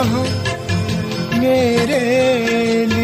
جہاں میرے لیے۔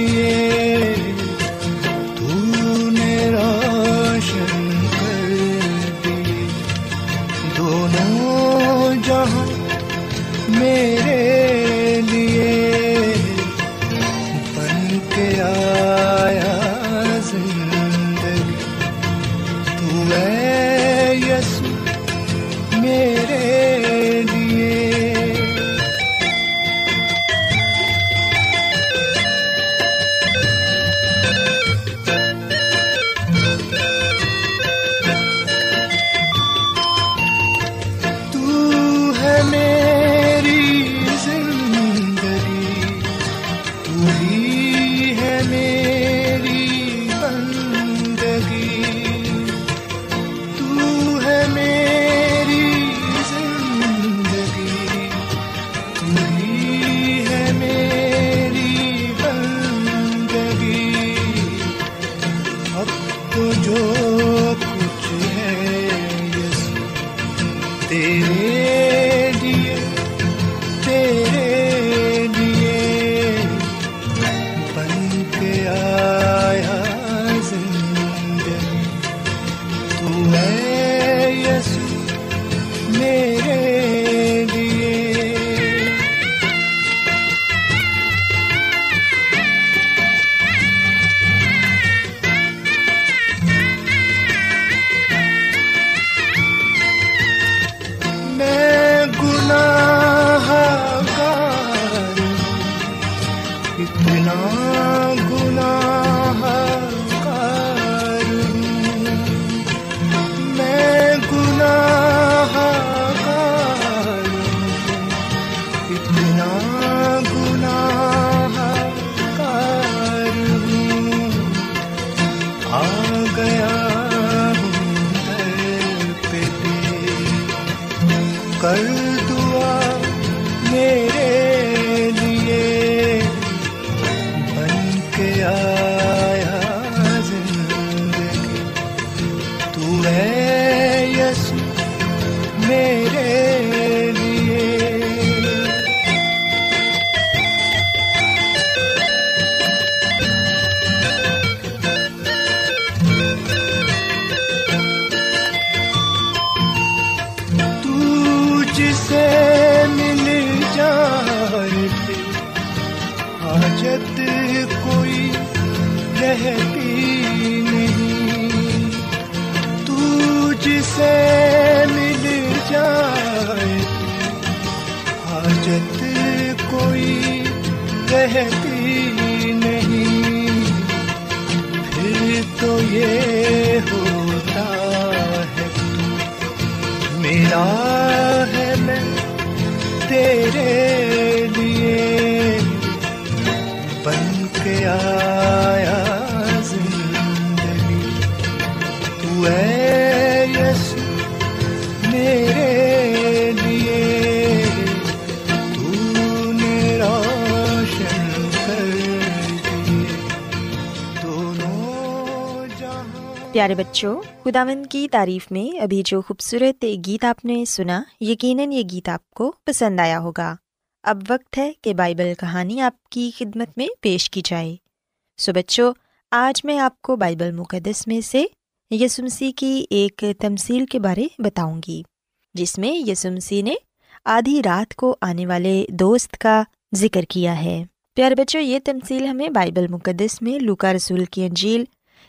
رہتی نہیں، پھر تو یہ ہوتا ہے، میرا ہے میں تیرے لیے، بن کے آیا پیارے بچوں خداون کی تعریف میں ابھی جو خوبصورت گیت آپ نے سنا، یقیناً یہ گیت آپ کو پسند آیا ہوگا۔ اب وقت ہے کہ بائبل کہانی آپ کی خدمت میں پیش کی جائے۔ سو بچوں، آج میں آپ کو بائبل مقدس میں سے یسمسی کی ایک تمصیل کے بارے بتاؤں گی، جس میں یسمسی نے آدھی رات کو آنے والے دوست کا ذکر کیا ہے۔ پیارے بچوں، یہ تمصیل ہمیں بائبل مقدس میں لوکا رسول کی انجیل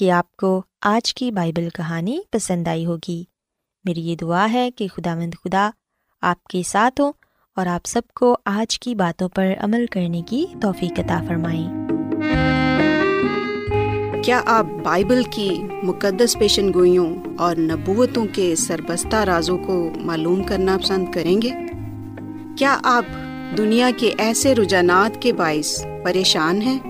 کہ آپ کو آج کی بائبل کہانی پسند آئی ہوگی۔ میری یہ دعا ہے کہ خدا مند خدا آپ کے ساتھ ہو اور آپ سب کو آج کی باتوں پر عمل کرنے کی توفیق عطا فرمائیں۔ کیا آپ بائبل کی مقدس پیشن گوئیوں اور نبوتوں کے سربستہ رازوں کو معلوم کرنا پسند کریں گے؟ کیا آپ دنیا کے ایسے رجحانات کے باعث پریشان ہیں؟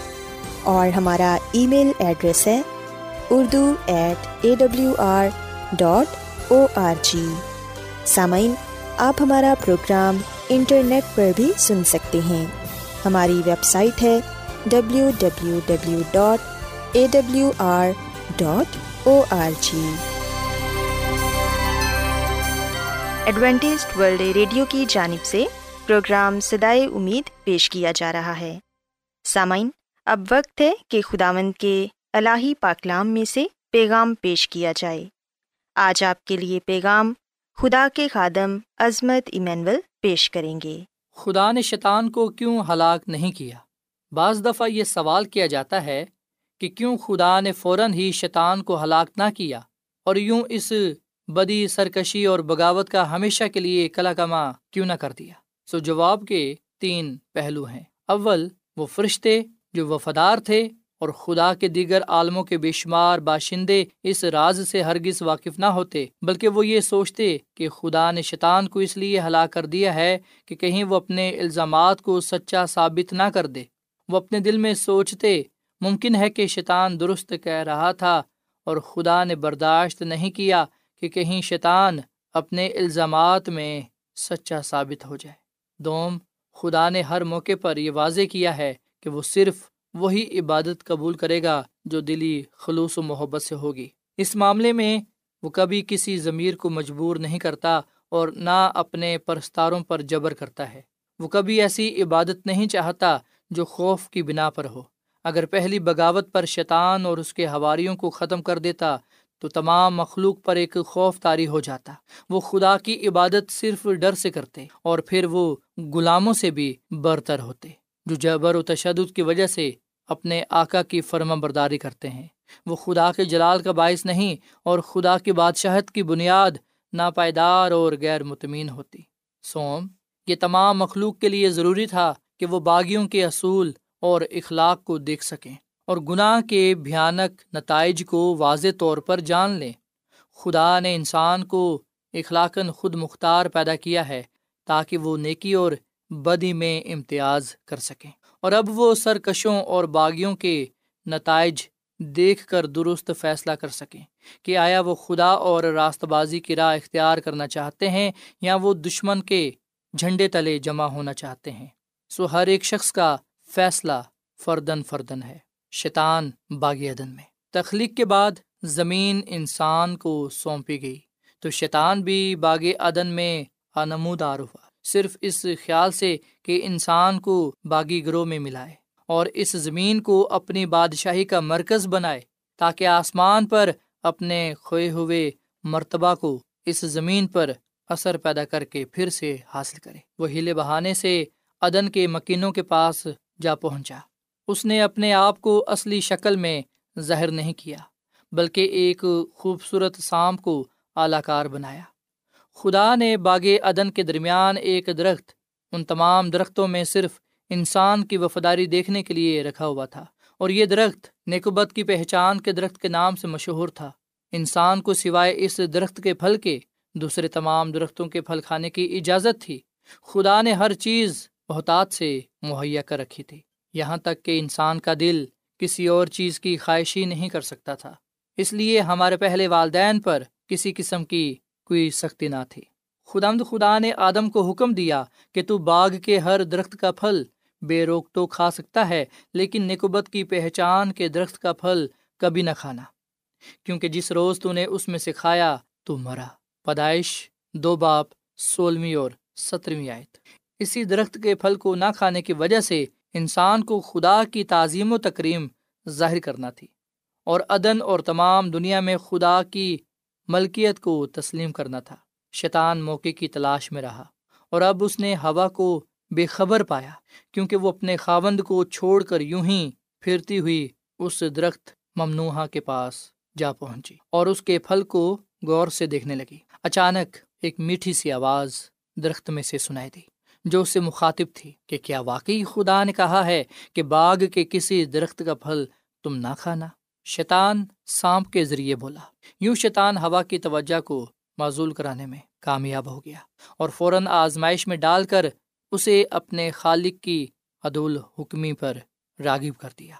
اور ہمارا ای میل ایڈریس ہے Urdu at A W R dot O R G. سامعین، آپ ہمارا پروگرام انٹرنیٹ پر بھی سن سکتے ہیں۔ ہماری ویب سائٹ ہے W W W dot A W R dot O R G Adventist world radio کی جانب سے پروگرام سدائے امید پیش کیا جا رہا ہے۔ سامعین اب وقت ہے کہ خداوند کے الہی پاکلام میں سے پیغام پیش کیا جائے۔ آج آپ کے لیے پیغام خدا کے خادم عظمت ایمینول پیش کریں گے۔ خدا نے شیطان کو کیوں ہلاک نہیں کیا؟ بعض دفعہ یہ سوال کیا جاتا ہے کہ کیوں خدا نے فوراً ہی شیطان کو ہلاک نہ کیا اور یوں اس بدی سرکشی اور بغاوت کا ہمیشہ کے لیے کلا کما کیوں نہ کر دیا؟ سو جواب کے تین پہلو ہیں۔ اول، وہ فرشتے جو وفادار تھے اور خدا کے دیگر عالموں کے بے شمار باشندے اس راز سے ہرگز واقف نہ ہوتے، بلکہ وہ یہ سوچتے کہ خدا نے شیطان کو اس لیے ہلاک کر دیا ہے کہ کہیں وہ اپنے الزامات کو سچا ثابت نہ کر دے۔ وہ اپنے دل میں سوچتے، ممکن ہے کہ شیطان درست کہہ رہا تھا اور خدا نے برداشت نہیں کیا کہ کہیں شیطان اپنے الزامات میں سچا ثابت ہو جائے۔ دوم، خدا نے ہر موقع پر یہ واضح کیا ہے کہ وہ صرف وہی عبادت قبول کرے گا جو دلی خلوص و محبت سے ہوگی۔ اس معاملے میں وہ کبھی کسی ضمیر کو مجبور نہیں کرتا اور نہ اپنے پرستاروں پر جبر کرتا ہے۔ وہ کبھی ایسی عبادت نہیں چاہتا جو خوف کی بنا پر ہو۔ اگر پہلی بغاوت پر شیطان اور اس کے ہواریوں کو ختم کر دیتا تو تمام مخلوق پر ایک خوف طاری ہو جاتا۔ وہ خدا کی عبادت صرف ڈر سے کرتے اور پھر وہ غلاموں سے بھی برتر ہوتے۔ جو جبر و تشدد کی وجہ سے اپنے آقا کی فرما برداری کرتے ہیں۔ وہ خدا کے جلال کا باعث نہیں اور خدا کی بادشاہت کی بنیاد ناپائیدار اور غیر مطمئن ہوتی۔ سوم، یہ تمام مخلوق کے لیے ضروری تھا کہ وہ باغیوں کے اصول اور اخلاق کو دیکھ سکیں اور گناہ کے بھیانک نتائج کو واضح طور پر جان لیں۔ خدا نے انسان کو اخلاقاً خود مختار پیدا کیا ہے تاکہ وہ نیکی اور بدی میں امتیاز کر سکیں۔ اور اب وہ سرکشوں اور باغیوں کے نتائج دیکھ کر درست فیصلہ کر سکیں کہ آیا وہ خدا اور راست بازی کی راہ اختیار کرنا چاہتے ہیں یا وہ دشمن کے جھنڈے تلے جمع ہونا چاہتے ہیں۔ سو ہر ایک شخص کا فیصلہ فردن فردن ہے۔ شیطان باغ عدن میں۔ تخلیق کے بعد زمین انسان کو سونپی گئی۔ تو شیطان بھی باغ عدن میں آنمودار ہوا۔ صرف اس خیال سے کہ انسان کو باغی گروہ میں ملائے اور اس زمین کو اپنی بادشاہی کا مرکز بنائے تاکہ آسمان پر اپنے کھوئے ہوئے مرتبہ کو اس زمین پر اثر پیدا کر کے پھر سے حاصل کرے۔ وہ ہیلے بہانے سے عدن کے مکینوں کے پاس جا پہنچا۔ اس نے اپنے آپ کو اصلی شکل میں ظاہر نہیں کیا، بلکہ ایک خوبصورت سام کو اعلی کار بنایا۔ خدا نے باغ عدن کے درمیان ایک درخت، ان تمام درختوں میں صرف انسان کی وفاداری دیکھنے کے لیے رکھا ہوا تھا، اور یہ درخت نیکوبت کی پہچان کے درخت کے نام سے مشہور تھا۔ انسان کو سوائے اس درخت کے پھل کے، دوسرے تمام درختوں کے پھل کھانے کی اجازت تھی۔ خدا نے ہر چیز بہتات سے مہیا کر رکھی تھی۔ یہاں تک کہ انسان کا دل کسی اور چیز کی خواہشی نہیں کر سکتا تھا۔ اس لیے ہمارے پہلے والدین پر کسی قسم کی کوئی سختی نہ تھی۔ خدمد خدا نے آدم کو حکم دیا کہ تو باغ کے ہر درخت کا پھل بے روک تو کھا سکتا ہے، لیکن نکوبت کی پہچان کے درخت کا پھل کبھی نہ کھانا۔ کیونکہ جس روز تو نے اس میں سے کھایا تو مرا۔ پیدائش دو باپ، سولہویں اور سترویں آیت۔ اسی درخت کے پھل کو نہ کھانے کی وجہ سے انسان کو خدا کی تعظیم و تکریم ظاہر کرنا تھی۔ اور عدن اور تمام دنیا میں خدا کی ملکیت کو تسلیم کرنا تھا۔ شیطان موقع کی تلاش میں رہا اور اب اس نے ہوا کو بے خبر پایا کیونکہ وہ اپنے خاوند کو چھوڑ کر یوں ہی پھرتی ہوئی اس درخت ممنوحا کے پاس جا پہنچی اور اس کے پھل کو غور سے دیکھنے لگی۔ اچانک ایک میٹھی سی آواز درخت میں سے سنائی دی، جو اس سے مخاطب تھی کہ کیا واقعی خدا نے کہا ہے کہ باغ کے کسی درخت کا پھل تم نہ کھانا؟ شیطان سانپ کے ذریعے بولا یوں شیطان ہوا کی توجہ کو معذول کرانے میں کامیاب ہو گیا اور فوراً آزمائش میں ڈال کر اسے اپنے خالق کی عدول حکمی پر راغب کر دیا۔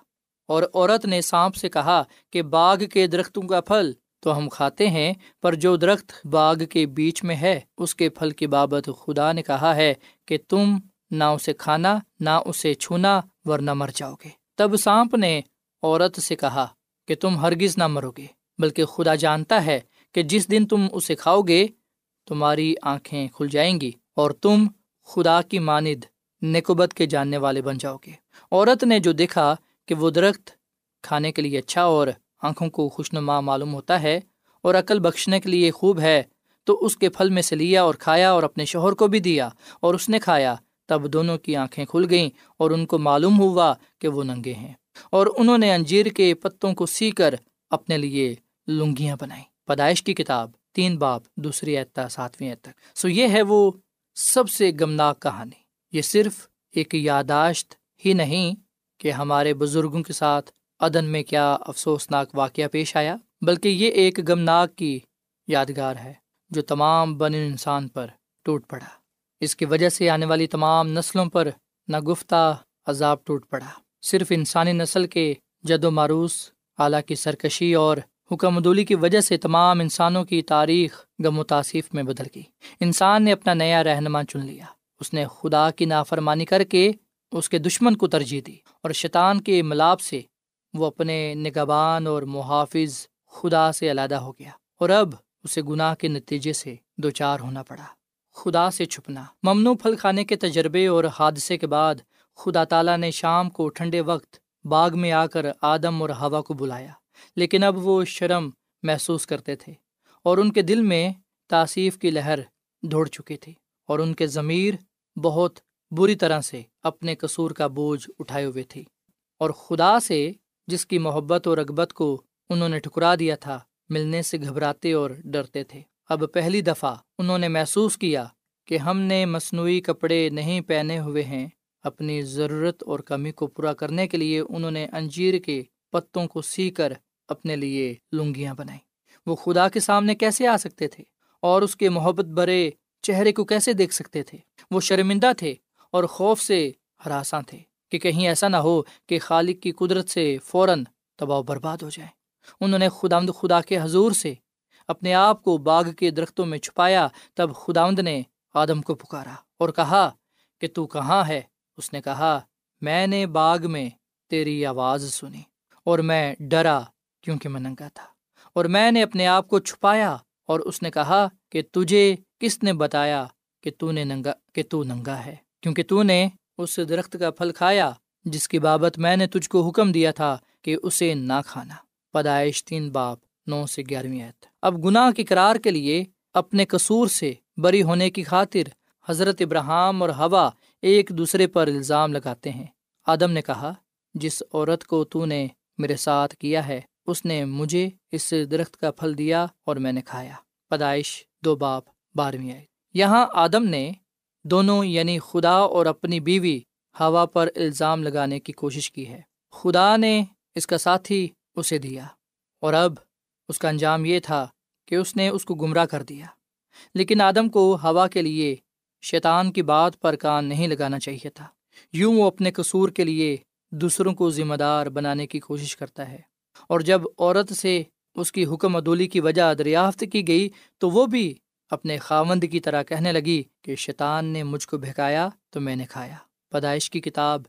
اور عورت نے سانپ سے کہا کہ باغ کے درختوں کا پھل تو ہم کھاتے ہیں، پر جو درخت باغ کے بیچ میں ہے، اس کے پھل کی بابت خدا نے کہا ہے کہ تم نہ اسے کھانا، نہ اسے چھونا، ورنہ مر جاؤ گے۔ تب سانپ نے عورت سے کہا کہ تم ہرگز نہ مرو گے، بلکہ خدا جانتا ہے کہ جس دن تم اسے کھاؤ گے، تمہاری آنکھیں کھل جائیں گی اور تم خدا کی ماند نکوبت کے جاننے والے بن جاؤ گے۔ عورت نے جو دیکھا کہ وہ درخت کھانے کے لیے اچھا اور آنکھوں کو خوشنما معلوم ہوتا ہے اور عقل بخشنے کے لیے خوب ہے، تو اس کے پھل میں سے لیا اور کھایا اور اپنے شوہر کو بھی دیا اور اس نے کھایا، تب دونوں کی آنکھیں کھل گئیں اور ان کو معلوم ہوا کہ وہ ننگے ہیں۔ اور انہوں نے انجیر کے پتوں کو سی کر اپنے لیے لنگیاں بنائی پیدائش کی کتاب، تین باپ دوسری اعتا ساتویں تک۔ سو یہ ہے وہ سب سے گمناک کہانی۔ یہ صرف ایک یاداشت ہی نہیں کہ ہمارے بزرگوں کے ساتھ عدن میں کیا افسوسناک واقعہ پیش آیا، بلکہ یہ ایک غمناک کی یادگار ہے جو تمام بن انسان پر ٹوٹ پڑا۔ اس کی وجہ سے آنے والی تمام نسلوں پر نہ گفتہ عذاب ٹوٹ پڑا۔ صرف انسانی نسل کے جد و معروس اعلیٰ کی سرکشی اور حکم دولی کی وجہ سے تمام انسانوں کی تاریخ غم و تاثیف میں بدل گئی۔ انسان نے اپنا نیا رہنما چن لیا۔ اس نے خدا کی نافرمانی کر کے اس کے دشمن کو ترجیح دی اور شیطان کے ملاب سے وہ اپنے نگبان اور محافظ خدا سے علیحدہ ہو گیا۔ اور اب اسے گناہ کے نتیجے سے دو چار ہونا پڑا۔ خدا سے چھپنا، ممنوع پھل کھانے کے تجربے اور حادثے کے بعد خدا تعالیٰ نے شام کو ٹھنڈے وقت باغ میں آ کر آدم اور ہوا کو بلایا، لیکن اب وہ شرم محسوس کرتے تھے اور ان کے دل میں تاثیف کی لہر دوڑ چکی تھی اور ان کے ضمیر بہت بری طرح سے اپنے قصور کا بوجھ اٹھائے ہوئے تھی اور خدا سے جس کی محبت اور رغبت کو انہوں نے ٹھکرا دیا تھا، ملنے سے گھبراتے اور ڈرتے تھے۔ اب پہلی دفعہ انہوں نے محسوس کیا کہ ہم نے مصنوعی کپڑے نہیں پہنے ہوئے ہیں۔ اپنی ضرورت اور کمی کو پورا کرنے کے لیے انہوں نے انجیر کے پتوں کو سی کر اپنے لیے لنگیاں بنائی وہ خدا کے سامنے کیسے آ سکتے تھے؟ اور اس کے محبت برے چہرے کو کیسے دیکھ سکتے تھے؟ وہ شرمندہ تھے اور خوف سے ہراساں تھے کہ کہیں ایسا نہ ہو کہ خالق کی قدرت سے فوراً تباہ و برباد ہو جائے انہوں نے خداوند خدا کے حضور سے اپنے آپ کو باغ کے درختوں میں چھپایا، تب خداوند نے آدم کو پکارا اور کہا کہ تو کہاں ہے؟ اس نے کہا، میں نے باغ میں تیری آواز سنی اور میں ڈرا کیونکہ میں ننگا تھا اور میں نے اپنے آپ کو چھپایا اور اس نے کہا کہ تجھے کس نے بتایا کہ تو نے ننگا، کہ تو ننگا ہے کیونکہ تو نے اس درخت کا پھل کھایا جس کی بابت میں نے تجھ کو حکم دیا تھا کہ اسے نہ کھانا۔ پیدائش تین باپ، نو سے گیارہویں اب گناہ کی قرار کے لیے اپنے قصور سے بری ہونے کی خاطر حضرت ابراہم اور ہوا ایک دوسرے پر الزام لگاتے ہیں۔ آدم نے کہا، جس عورت کو تو نے میرے ساتھ کیا ہے، اس نے مجھے اس درخت کا پھل دیا اور میں نے کھایا۔ پیدائش دو باپ، بارہویں آئے یہاں آدم نے دونوں یعنی خدا اور اپنی بیوی، ہوا پر الزام لگانے کی کوشش کی ہے۔ خدا نے اس کا ساتھی اسے دیا، اور اب اس کا انجام یہ تھا کہ اس نے اس کو گمراہ کر دیا۔ لیکن آدم کو ہوا کے لیے شیطان کی بات پر کان نہیں لگانا چاہیے تھا۔ یوں وہ اپنے قصور کے لیے دوسروں کو ذمہ دار بنانے کی کوشش کرتا ہے۔ اور جب عورت سے اس کی حکم عدولی کی وجہ دریافت کی گئی تو وہ بھی اپنے خاوند کی طرح کہنے لگی کہ شیطان نے مجھ کو بہکایا تو میں نے کھایا۔ پیدائش کی کتاب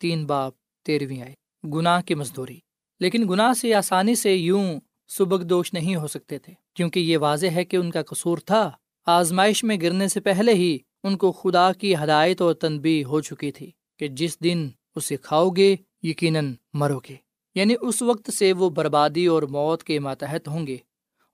تین باپ تیرہویں آئے گناہ کی مزدوری۔ لیکن گناہ سے آسانی سے یوں سبک دوش نہیں ہو سکتے تھے، کیونکہ یہ واضح ہے کہ ان کا قصور تھا۔ آزمائش میں گرنے سے پہلے ہی ان کو خدا کی ہدایت اور تنبی ہو چکی تھی کہ جس دن اسے کھاؤ گے، یقیناً مرو گے۔ یعنی اس وقت سے وہ بربادی اور موت کے ماتحت ہوں گے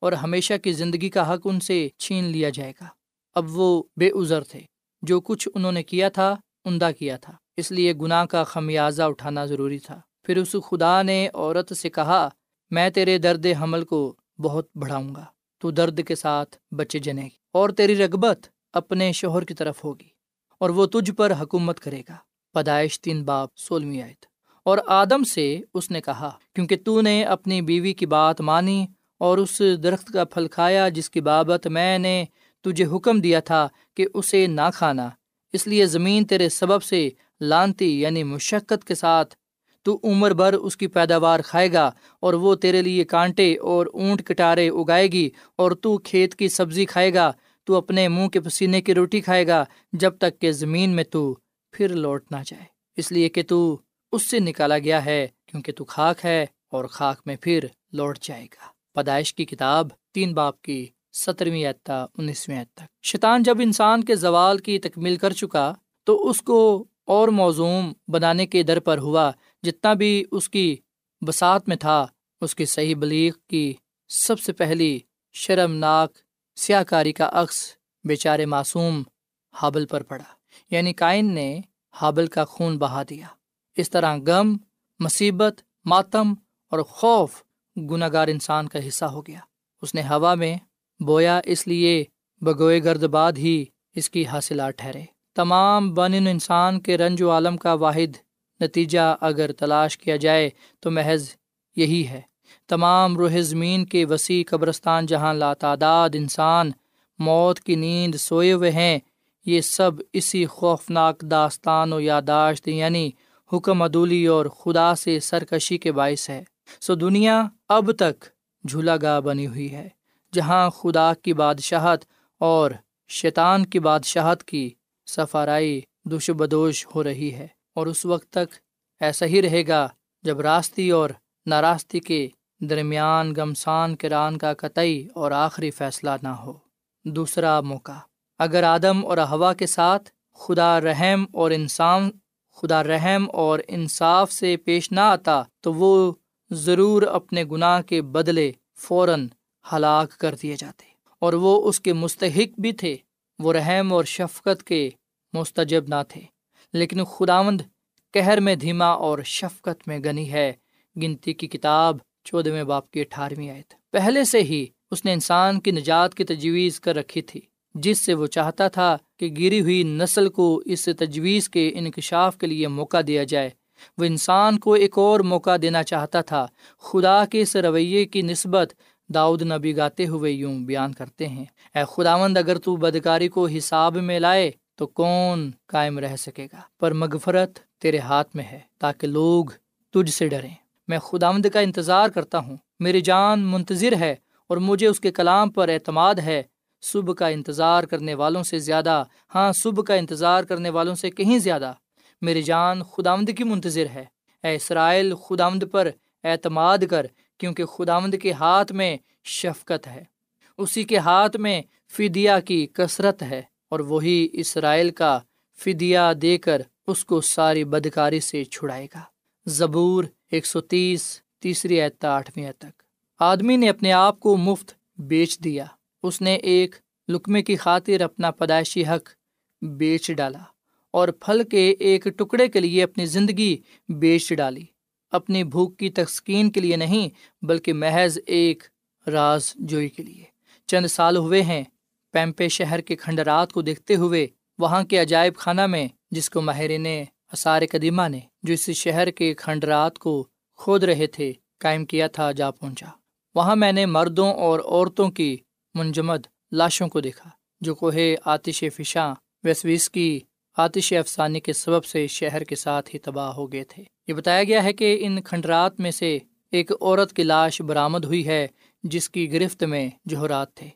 اور ہمیشہ کی زندگی کا حق ان سے چھین لیا جائے گا۔ اب وہ بے عذر تھے۔ جو کچھ انہوں نے کیا تھا، عمدہ کیا تھا۔ اس لیے گناہ کا خمیازہ اٹھانا ضروری تھا۔ پھر اس خدا نے عورت سے کہا، میں تیرے درد حمل کو بہت بڑھاؤں گا، تو درد کے ساتھ بچے جنے گی۔ اور تیری رغبت اپنے شوہر کی طرف ہوگی اور وہ تجھ پر حکومت کرے گا۔ پیدائش تین باپ، سولہویں آیت اور آدم سے اس نے کہا، کیونکہ تو نے اپنی بیوی کی بات مانی اور اس درخت کا پھل کھایا جس کی بابت میں نے تجھے حکم دیا تھا کہ اسے نہ کھانا۔ اس لیے زمین تیرے سبب سے لانتی یعنی مشقت کے ساتھ تو عمر بھر اس کی پیداوار کھائے گا اور وہ تیرے لیے کانٹے اور اونٹ کٹارے اگائے گی اور تو کھیت کی سبزی کھائے گا۔ تو اپنے منہ کے پسینے کی روٹی کھائے گا، جب تک کہ زمین میں تو پھر لوٹ نہ جائے۔ اس لیے کہ تو اس سے نکالا گیا ہے، کیونکہ تو خاک ہے اور خاک میں پھر لوٹ جائے گا۔ پیدائش کی کتاب تین باپ کی سترویں اعتا انیسویں تک۔ شیطان جب انسان کے زوال کی تکمیل کر چکا، تو اس کو اور موزوم بنانے کے در پر ہوا، جتنا بھی اس کی بسات میں تھا، اس کی صحیح بلیغ کی سب سے پہلی شرمناک سیاہ کاری کا عکس بیچارے معصوم حابل پر پڑا۔ یعنی کائن نے حابل کا خون بہا دیا۔ اس طرح غم، مصیبت، ماتم اور خوف گناہ گار انسان کا حصہ ہو گیا۔ اس نے ہوا میں بویا، اس لیے بگوئے گرد بعد ہی اس کی حاصلات ٹھہرے۔ تمام بن انسان کے رنج و عالم کا واحد نتیجہ اگر تلاش کیا جائے تو محض یہی ہے۔ تمام روح زمین کے وسیع قبرستان جہاں لاتعداد انسان موت کی نیند سوئے ہوئے ہیں، یہ سب اسی خوفناک داستان و یاداشت یعنی حکم عدولی اور خدا سے سرکشی کے باعث ہے۔ سو دنیا اب تک جھولا گاہ بنی ہوئی ہے، جہاں خدا کی بادشاہت اور شیطان کی بادشاہت کی سفارائی دوش بدوش ہو رہی ہے۔ اور اس وقت تک ایسا ہی رہے گا جب راستی اور ناراستی کے درمیان گمسان کران کا قطعی اور آخری فیصلہ نہ ہو۔ دوسرا موقع، اگر آدم اور ہوا کے ساتھ خدا رحم اور انسان، خدا رحم اور انصاف سے پیش نہ آتا، تو وہ ضرور اپنے گناہ کے بدلے فوراً ہلاک کر دیے جاتے۔ اور وہ اس کے مستحق بھی تھے، وہ رحم اور شفقت کے مستجب نہ تھے۔ لیکن خداوند کہر میں دھیما اور شفقت میں گنی ہے۔ گنتی کی کتاب چودہویں باپ کی اٹھارہویں آئے پہلے سے ہی اس نے انسان کی نجات کی تجویز کر رکھی تھی، جس سے وہ چاہتا تھا کہ گری ہوئی نسل کو اس تجویز کے انکشاف کے لیے موقع دیا جائے۔ وہ انسان کو ایک اور موقع دینا چاہتا تھا۔ خدا کے اس رویے کی نسبت داؤد نبی گاتے ہوئے یوں بیان کرتے ہیں۔ اے خداوند، اگر تو بدکاری کو حساب میں لائے تو کون قائم رہ سکے گا؟ پر مغفرت تیرے ہاتھ میں ہے تاکہ لوگ تجھ سے ڈریں۔ میں خداوند کا انتظار کرتا ہوں۔ میری جان منتظر ہے اور مجھے اس کے کلام پر اعتماد ہے۔ صبح کا انتظار کرنے والوں سے زیادہ ہاں صبح کا انتظار کرنے والوں سے کہیں زیادہ۔ میری جان خداوند کی منتظر ہے۔ اے اسرائیل، خداوند پر اعتماد کر، کیونکہ خداوند کے ہاتھ میں شفقت ہے۔ اسی کے ہاتھ میں فدیا کی کثرت ہے اور وہی اسرائیل کا فدیا دے کر اس کو ساری بدکاری سے چھڑائے گا۔ زبور ایک سو تیس، تیسری اعتا آٹھویں تک۔ آدمی نے اپنے آپ کو مفت بیچ دیا۔ اس نے ایک لکمے کی خاطر اپنا پیدائشی حق بیچ ڈالا اور پھل کے ایک ٹکڑے کے لیے اپنی زندگی بیچ ڈالی۔ اپنی بھوک کی تسکین کے لیے نہیں، بلکہ محض ایک راز جوئی کے لیے۔ چند سال ہوئے ہیں، پیمپے شہر کے کھنڈرات کو دیکھتے ہوئے وہاں کے عجائب خانہ میں، جس کو ماہرین اثار قدیمہ نے جو اس شہر کے کھنڈرات کو کھود رہے تھے قائم کیا تھا جا پہنچا۔ وہاں میں نے مردوں اور عورتوں کی منجمد لاشوں کو دیکھا، جو کوہ آتش فشاں ویسویس کی آتش افسانی کے سبب سے شہر کے ساتھ ہی تباہ ہو گئے تھے۔ یہ بتایا گیا ہے کہ ان کھنڈرات میں سے ایک عورت کی لاش برآمد ہوئی ہے، جس کی گرفت میں جوہرات تھے۔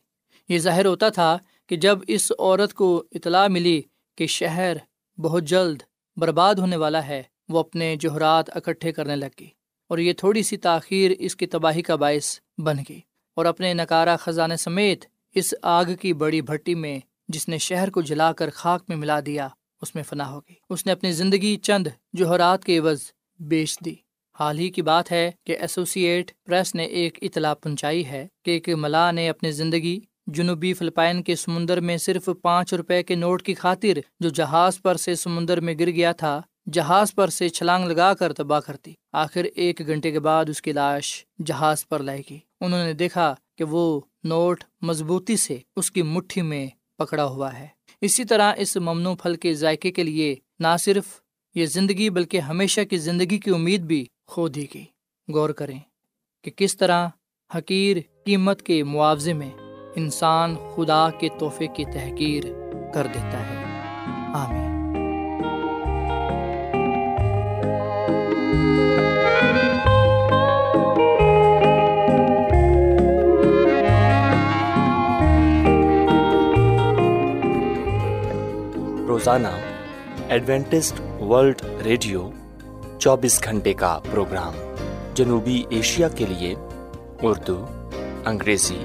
یہ ظاہر ہوتا تھا کہ جب اس عورت کو اطلاع ملی کہ شہر بہت جلد برباد ہونے والا ہے، وہ اپنے جوہرات اکٹھے کرنے لگ گئی۔ اور یہ تھوڑی سی تاخیر اس کی تباہی کا باعث بن گئی۔ اور اپنے نکارا خزانے سمیت اس آگ کی بڑی بھٹی میں جس نے شہر کو جلا کر خاک میں ملا دیا، اس میں فنا ہو گئی۔ اس نے اپنی زندگی چند جوہرات کے عوض بیچ دی۔ حال ہی کی بات ہے کہ ایسوسی ایٹ پریس نے ایک اطلاع پہنچائی ہے کہ ایک ملا نے اپنی زندگی جنوبی فلپائن کے سمندر میں صرف پانچ روپے کے نوٹ کی خاطر جو جہاز پر سے سمندر میں گر گیا تھا، جہاز پر سے چھلانگ لگا کر تباہ کرتی آخر ایک گھنٹے کے بعد اس کی لاش جہاز پر لائے گی انہوں نے دیکھا کہ وہ نوٹ مضبوطی سے اس کی مٹھی میں پکڑا ہوا ہے۔ اسی طرح اس ممنوع پھل کے ذائقے کے لیے نہ صرف یہ زندگی بلکہ ہمیشہ کی زندگی کی امید بھی کھو دی گئی۔ غور کریں کہ کس طرح حقیر قیمت کے معاوضے میں انسان خدا کے تحفے کی تحقیر کر دیتا ہے۔ آمین۔ روزانہ ایڈوینٹسٹ ورلڈ ریڈیو چوبیس گھنٹے کا پروگرام جنوبی ایشیا کے لیے اردو، انگریزی